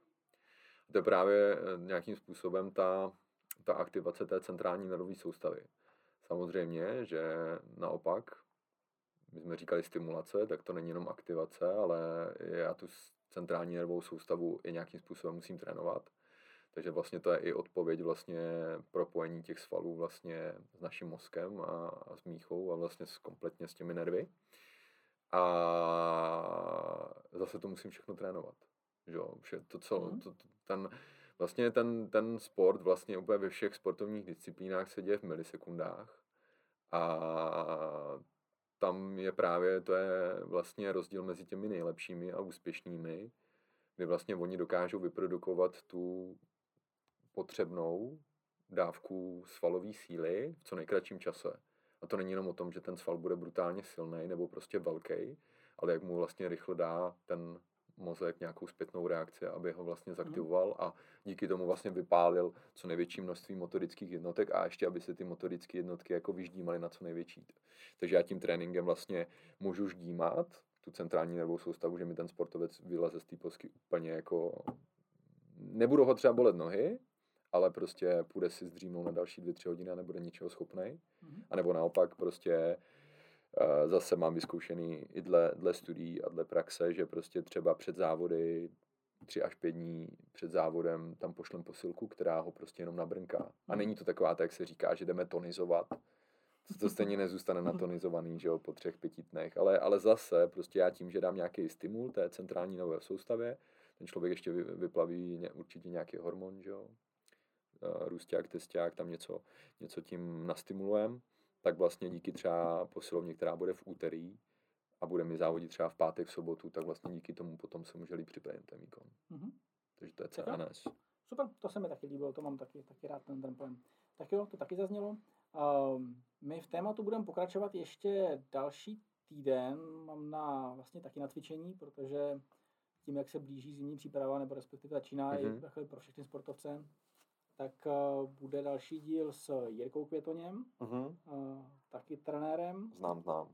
A to je právě eh, nějakým způsobem ta, ta aktivace té centrální nervové soustavy. Samozřejmě, že naopak, my jsme říkali stimulace, tak to není jenom aktivace, ale já tu centrální nervovou soustavu i nějakým způsobem musím trénovat. Takže vlastně to je i odpověď vlastně propojení těch svalů vlastně s naším mozkem a, a s míchou a vlastně s, kompletně s těmi nervy. A zase to musím všechno trénovat. Že Vše, to, co, to, to, ten, vlastně ten, ten sport vlastně úplně ve všech sportovních disciplínách se děje v milisekundách a tam je právě, to je vlastně rozdíl mezi těmi nejlepšími a úspěšnými, kdy vlastně oni dokážou vyprodukovat tu potřebnou dávku svalové síly v co nejkratším čase. A to není jenom o tom, že ten sval bude brutálně silný nebo prostě velký, ale jak mu vlastně rychle dá ten mozek nějakou zpětnou reakci, aby ho vlastně mhm. zaktivoval a díky tomu vlastně vypálil co největší množství motorických jednotek a ještě, aby se ty motorické jednotky jako vyždímaly na co největší. Takže já tím tréninkem vlastně můžu ždímat tu centrální nervovou soustavu, že mi ten sportovec vyleze z té posky úplně jako... Nebudu ho třeba bolet nohy, ale prostě půjde si zdřímnout na další dvě, tři hodiny a nebude ničeho schopný. Mm-hmm. A nebo naopak prostě zase mám vyzkoušený i dle, dle studií a dle praxe, že prostě třeba před závody tři až pět dní před závodem tam pošlem posilku, která ho prostě jenom nabrnká. A mhm. není to taková, tak se říká, že jdeme tonizovat. To, to stejně nezůstane natonizovaný, že jo, po třech, pěti dnech. Ale, ale zase prostě já tím, že dám nějaký stimul té centrální nové soustavě, ten člověk ještě vyplaví určitě nějaký hormon, že jo, Eh, růsták, testák, tam něco, něco tím nastimulujeme, tak vlastně díky třeba posilovně, která bude v úterý a bude mi závodit třeba v pátek, v sobotu, tak vlastně díky tomu potom se může líp připravit ten výkon. Mm-hmm. Takže to je CNS. Super, to se mi taky líbilo, to mám taky, taky rád ten, ten pojem. Tak jo, to taky zaznělo. Um, my v tématu budeme pokračovat ještě další týden. Mám na vlastně taky na cvičení, protože tím, jak se blíží zimní příprava, nebo respektive začíná mm-hmm. i pro všechny sportovce, tak uh, bude další díl s Jirkou Květoněm, uh, taky trenérem. Znám, znám.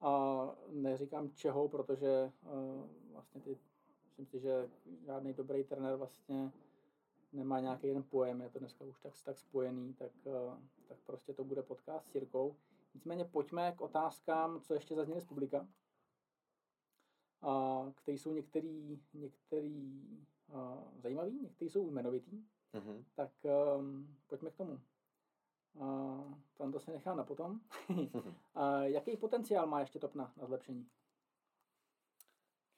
A neříkám čeho, protože uh, vlastně ty, myslím si, že žádný dobrý trenér vlastně nemá nějaký jeden pojem, je to dneska už tak, tak spojený, tak, tak prostě to bude podcast s Jirkou. Nicméně pojďme k otázkám, co ještě zazněly z publika, které jsou některý, některý zajímavý, některý jsou jmenovitý. Mm-hmm. Tak um, pojďme k tomu. Uh, tam to si nechám na potom. uh, jaký potenciál má ještě Topna na zlepšení?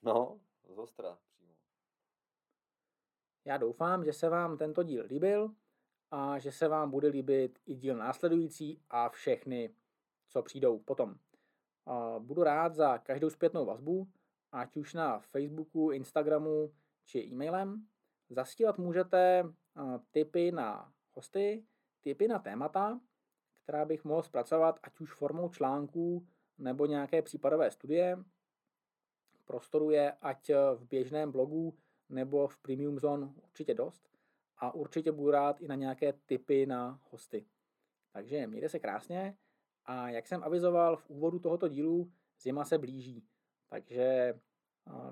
No, zostra přímo. Já doufám, že se vám tento díl líbil a že se vám bude líbit i díl následující a všechny, co přijdou potom. Budu rád za každou zpětnou vazbu, ať už na Facebooku, Instagramu či e-mailem. Zastílat můžete tipy na hosty, tipy na témata, která bych mohl zpracovat ať už formou článků nebo nějaké případové studie. Prostoru je ať v běžném blogu nebo v Premium Zone určitě dost a určitě budu rád i na nějaké tipy na hosty. Takže mějte se krásně a jak jsem avizoval v úvodu tohoto dílu, zima se blíží, takže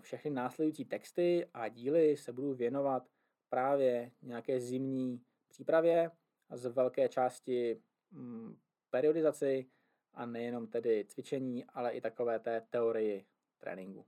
všechny následující texty a díly se budu věnovat právě nějaké zimní přípravě a z velké části mm, periodizaci a nejenom tedy cvičení, ale i takové té teorii tréninku.